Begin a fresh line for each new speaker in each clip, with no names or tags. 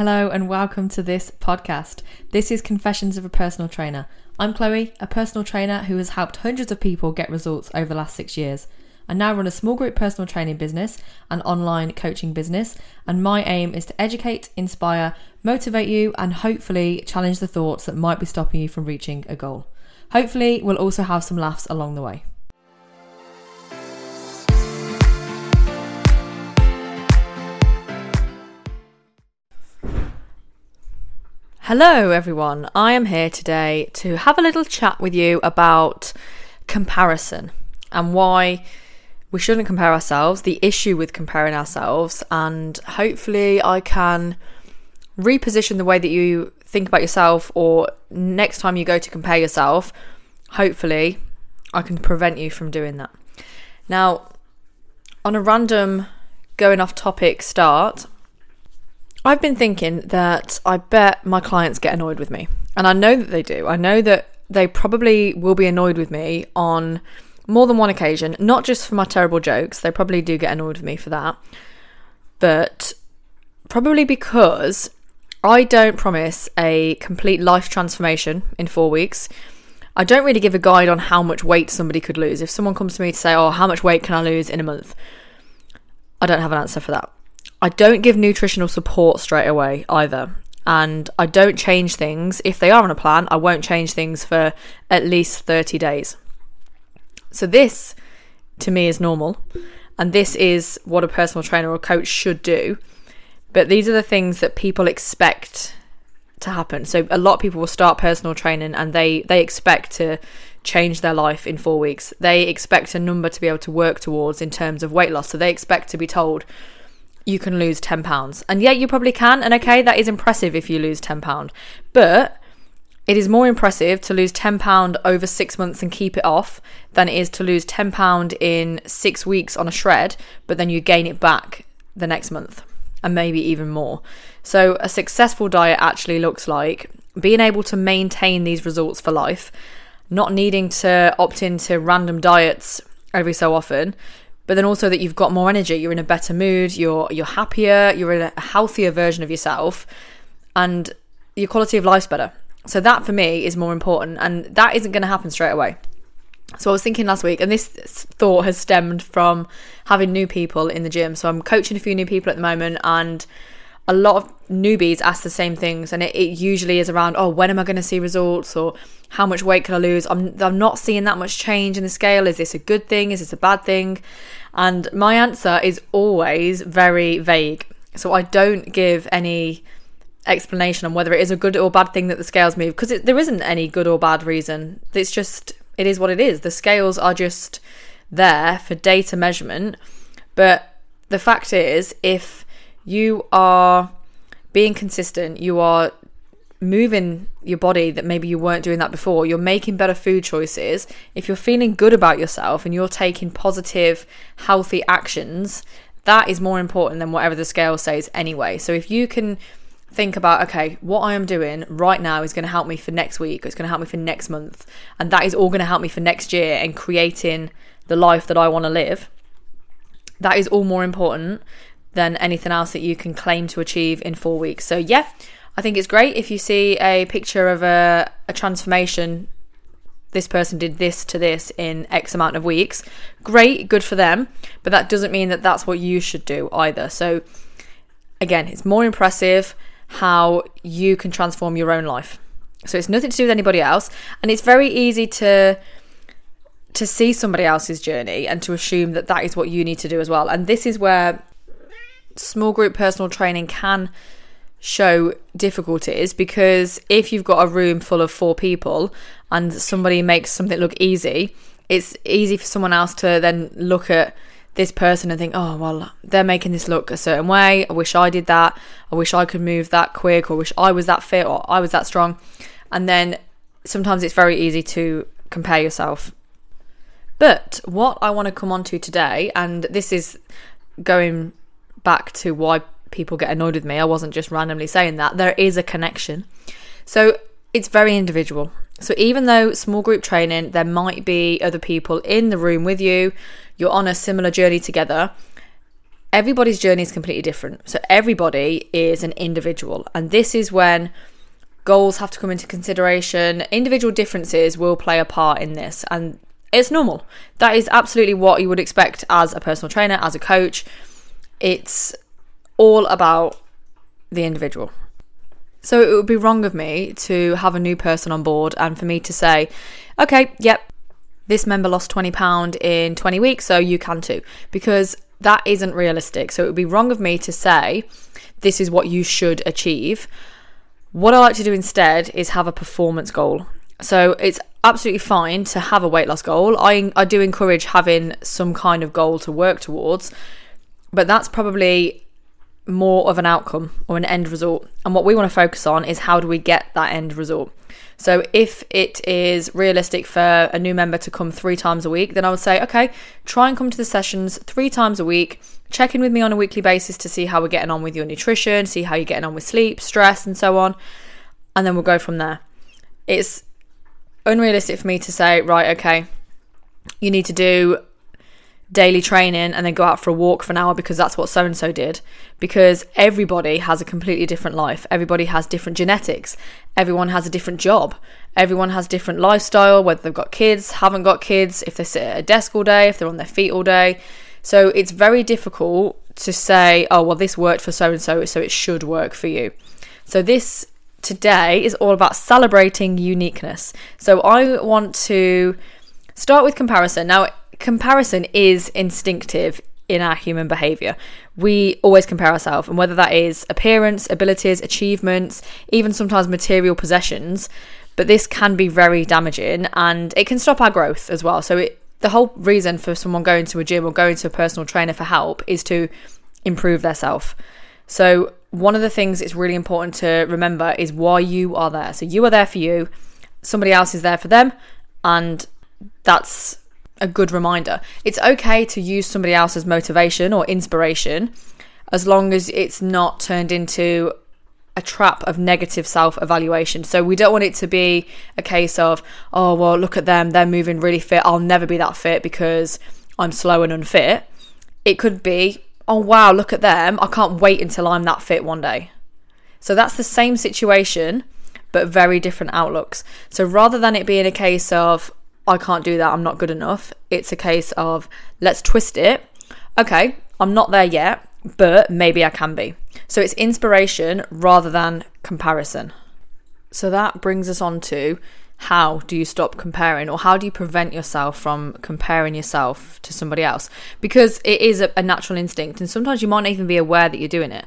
Hello and welcome to this podcast. This is Confessions of a Personal Trainer. I'm Chloe, a personal trainer who has helped hundreds of people get results over the last six years. I now run a small group personal training business, an online coaching business, and my aim is to educate, inspire, motivate you, and hopefully challenge the thoughts that might be stopping you from reaching a goal. Hopefully, we'll also have some laughs along the way. Hello, everyone. I am here today to have a little chat with you about comparison and why we shouldn't compare ourselves, the issue with comparing ourselves, and hopefully, I can reposition the way that you think about yourself, or next time you go to compare yourself, hopefully, I can prevent you from doing that. Now, on a random going off topic start, I've been thinking that I bet my clients get annoyed with me. And I know that they do. I know that they probably will be annoyed with me on more than one occasion, not just for my terrible jokes. They probably do get annoyed with me for that. But probably because I don't promise a complete life transformation in four weeks. I don't really give a guide on how much weight somebody could lose. If someone comes to me to say, Oh, how much weight can I lose in a month? I don't have an answer for that. I don't give nutritional support straight away either. And I don't change things. If they are on a plan, I won't change things for at least 30 days. So, this to me is normal. And this is what a personal trainer or coach should do. But these are the things that people expect to happen. So a lot of people will start personal training and they they expect to change their life in 4 weeks. They expect a number to be able to work towards in terms of weight loss. So they expect to be told you can lose 10 pounds. And yeah, you probably can. And okay, that is impressive if you lose 10 pound. But it is more impressive to lose 10 pound over 6 months and keep it off than it is to lose 10 pound in 6 weeks on a shred, but then you gain it back the next month and maybe even more. So a successful diet actually looks like being able to maintain these results for life, not needing to opt into random diets every so often, but then also that you've got more energy, you're in a better mood, you're you're happier, you're in a healthier version of yourself, and your quality of life's better. So that for me is more important, and that isn't going to happen straight away. So I was thinking last week, and this thought has stemmed from having new people in the gym. So I'm coaching a few new people at the moment, and a lot of newbies ask the same things, and it, it usually is around, oh, when am I going to see results, or how much weight can I lose? I'm I'm not seeing that much change in the scale. Is this a good thing? Is this a bad thing? And my answer is always very vague. So I don't give any explanation on whether it is a good or bad thing that the scales move because there isn't any good or bad reason. It's just it is what it is. The scales are just there for data measurement, but the fact is if you are being consistent, you are moving your body that maybe you weren't doing that before, you're making better food choices, if you're feeling good about yourself and you're taking positive, healthy actions, that is more important than whatever the scale says anyway. So if you can think about, okay, what I am doing right now is going to help me for next week, it's going to help me for next month, and that is all going to help me for next year and creating the life that I want to live. That is all more important than anything else that you can claim to achieve in four weeks. So, yeah, I think it's great if you see a picture of a, a transformation. This person did this to this in X amount of weeks. Great, good for them. But that doesn't mean that that's what you should do either. So, again, it's more impressive how you can transform your own life. So, it's nothing to do with anybody else. And it's very easy to to see somebody else's journey and to assume that that is what you need to do as well. And this is where small group personal training can show difficulties because if you've got a room full of four people and somebody makes something look easy, it's easy for someone else to then look at this person and think, oh, well, they're making this look a certain way. I wish I did that. I wish I could move that quick, or wish I was that fit, or I was that strong. And then sometimes it's very easy to compare yourself. But what I want to come on to today, and this is going back to why people get annoyed with me. I wasn't just randomly saying that. There is a connection. So it's very individual. So even though small group training, there might be other people in the room with you, you're on a similar journey together. everybody's journey is completely different. So everybody is an individual. And this is when goals have to come into consideration. Individual differences will play a part in this. And it's normal. That is absolutely what you would expect as a personal trainer, as a coach. It's all about the individual. So it would be wrong of me to have a new person on board and for me to say, okay, yep, this member lost £20 in 20 weeks, so you can too. Because that isn't realistic. So it would be wrong of me to say, this is what you should achieve. What I like to do instead is have a performance goal. So it's absolutely fine to have a weight loss goal. I, I do encourage having some kind of goal to work towards, but that's probably more of an outcome or an end result. And what we want to focus on is how do we get that end result. So if it is realistic for a new member to come three times a week, then I would say, okay, try and come to the sessions three times a week. Check in with me on a weekly basis to see how we're getting on with your nutrition, see how you're getting on with sleep, stress, and so on. And then we'll go from there. It's unrealistic for me to say, right, okay, you need to do daily training and then go out for a walk for an hour because that's what so and so did. Because everybody has a completely different life. Everybody has different genetics. Everyone has a different job. Everyone has different lifestyle, whether they've got kids, haven't got kids, if they sit at a desk all day, if they're on their feet all day. So it's very difficult to say, oh, well, this worked for so and so, so it should work for you. So this today is all about celebrating uniqueness. So I want to start with comparison. Now, comparison is instinctive in our human behavior. We always compare ourselves, and whether that is appearance, abilities, achievements, even sometimes material possessions, but this can be very damaging and it can stop our growth as well. So, it, the whole reason for someone going to a gym or going to a personal trainer for help is to improve their self. So, one of the things it's really important to remember is why you are there. So, you are there for you, somebody else is there for them, and that's a good reminder. It's okay to use somebody else's motivation or inspiration as long as it's not turned into a trap of negative self evaluation. So we don't want it to be a case of, oh, well, look at them, they're moving really fit. I'll never be that fit because I'm slow and unfit. It could be, oh, wow, look at them. I can't wait until I'm that fit one day. So that's the same situation, but very different outlooks. So rather than it being a case of, I can't do that, I'm not good enough. It's a case of let's twist it. Okay, I'm not there yet, but maybe I can be. So it's inspiration rather than comparison. So that brings us on to how do you stop comparing or how do you prevent yourself from comparing yourself to somebody else? Because it is a, a natural instinct, and sometimes you might not even be aware that you're doing it.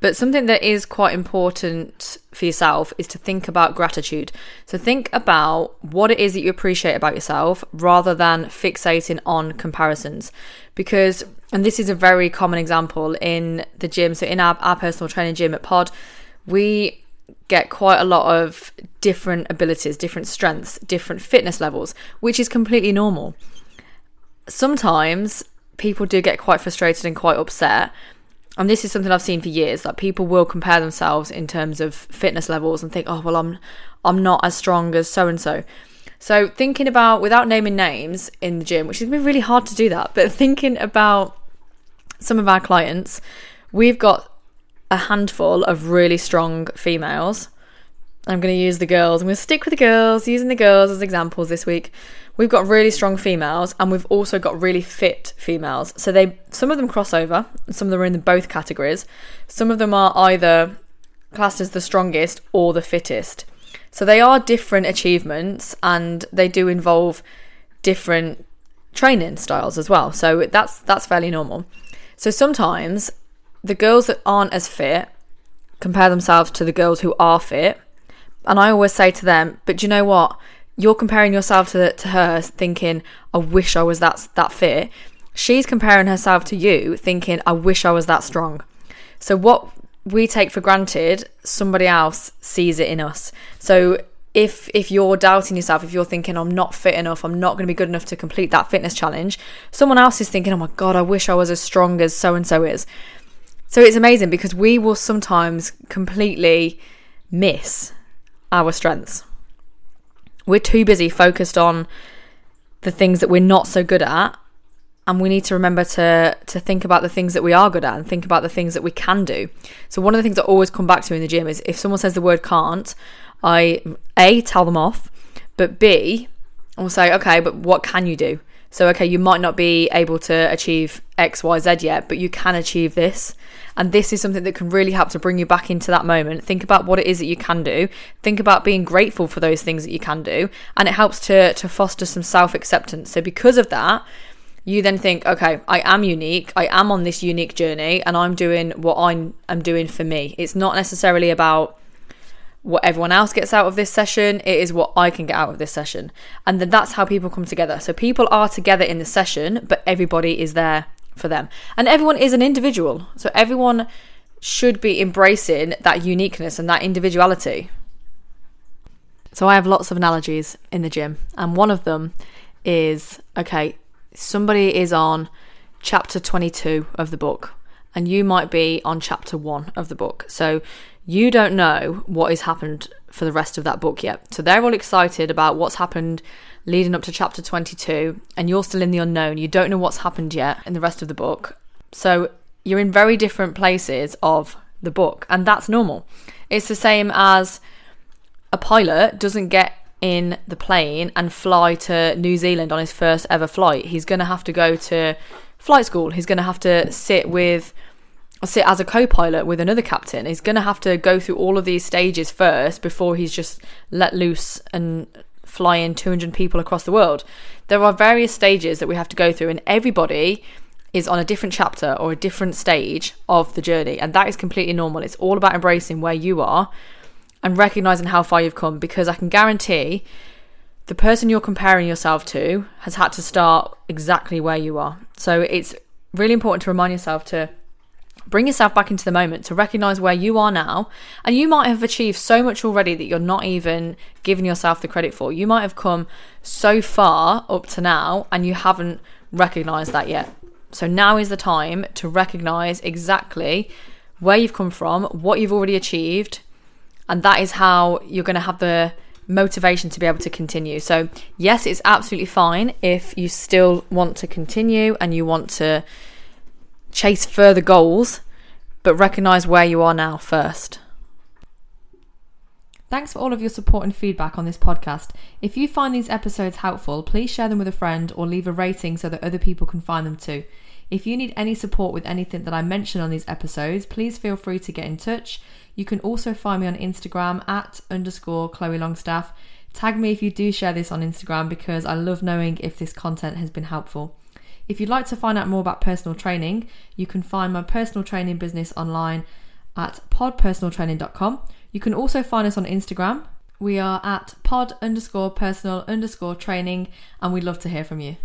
But something that is quite important for yourself is to think about gratitude. So think about what it is that you appreciate about yourself rather than fixating on comparisons. Because, and this is a very common example in the gym. So in our, our personal training gym at Pod, we get quite a lot of different abilities, different strengths, different fitness levels, which is completely normal. Sometimes people do get quite frustrated and quite upset and this is something I've seen for years that people will compare themselves in terms of fitness levels and think, oh well, I'm I'm not as strong as so and so. So thinking about without naming names in the gym, which has been really hard to do that, but thinking about some of our clients, we've got a handful of really strong females. I'm going to use the girls. I'm going to stick with the girls, using the girls as examples this week we've got really strong females and we've also got really fit females. So they some of them cross over, some of them are in both categories. Some of them are either classed as the strongest or the fittest. So they are different achievements and they do involve different training styles as well. So that's that's fairly normal. So sometimes the girls that aren't as fit compare themselves to the girls who are fit. And I always say to them, but do you know what? you're comparing yourself to to her thinking I wish I was that that fit. She's comparing herself to you thinking I wish I was that strong. So what we take for granted, somebody else sees it in us. So if if you're doubting yourself, if you're thinking I'm not fit enough, I'm not going to be good enough to complete that fitness challenge, someone else is thinking, "Oh my god, I wish I was as strong as so and so is." So it's amazing because we will sometimes completely miss our strengths. We're too busy focused on the things that we're not so good at and we need to remember to to think about the things that we are good at and think about the things that we can do. So one of the things I always come back to in the gym is if someone says the word can't, I a tell them off, but b I'll say okay, but what can you do? So okay, you might not be able to achieve X, Y, Z yet, but you can achieve this. And this is something that can really help to bring you back into that moment. Think about what it is that you can do. Think about being grateful for those things that you can do. And it helps to, to foster some self acceptance. So, because of that, you then think, okay, I am unique. I am on this unique journey and I'm doing what I'm, I'm doing for me. It's not necessarily about what everyone else gets out of this session, it is what I can get out of this session. And then that's how people come together. So people are together in the session, but everybody is there for them. And everyone is an individual. So everyone should be embracing that uniqueness and that individuality. So I have lots of analogies in the gym, and one of them is okay, somebody is on chapter 22 of the book, and you might be on chapter 1 of the book. So you don't know what has happened for the rest of that book yet. So they're all excited about what's happened leading up to chapter 22, and you're still in the unknown. You don't know what's happened yet in the rest of the book. So you're in very different places of the book, and that's normal. It's the same as a pilot doesn't get in the plane and fly to New Zealand on his first ever flight. He's going to have to go to flight school. He's going to have to sit with sit as a co-pilot with another captain. He's going to have to go through all of these stages first before he's just let loose and fly in 200 people across the world. There are various stages that we have to go through, and everybody is on a different chapter or a different stage of the journey, and that is completely normal. It's all about embracing where you are and recognizing how far you've come because I can guarantee the person you're comparing yourself to has had to start exactly where you are. So it's really important to remind yourself to Bring yourself back into the moment to recognize where you are now. And you might have achieved so much already that you're not even giving yourself the credit for. You might have come so far up to now and you haven't recognized that yet. So now is the time to recognize exactly where you've come from, what you've already achieved, and that is how you're going to have the motivation to be able to continue. So, yes, it's absolutely fine if you still want to continue and you want to chase further goals, but recognize where you are now first. Thanks for all of your support and feedback on this podcast. If you find these episodes helpful, please share them with a friend or leave a rating so that other people can find them too. If you need any support with anything that I mention on these episodes, please feel free to get in touch. You can also find me on Instagram at underscore Chloe Longstaff. Tag me if you do share this on Instagram because I love knowing if this content has been helpful. If you'd like to find out more about personal training, you can find my personal training business online at podpersonaltraining.com. You can also find us on Instagram. We are at pod underscore personal underscore training, and we'd love to hear from you.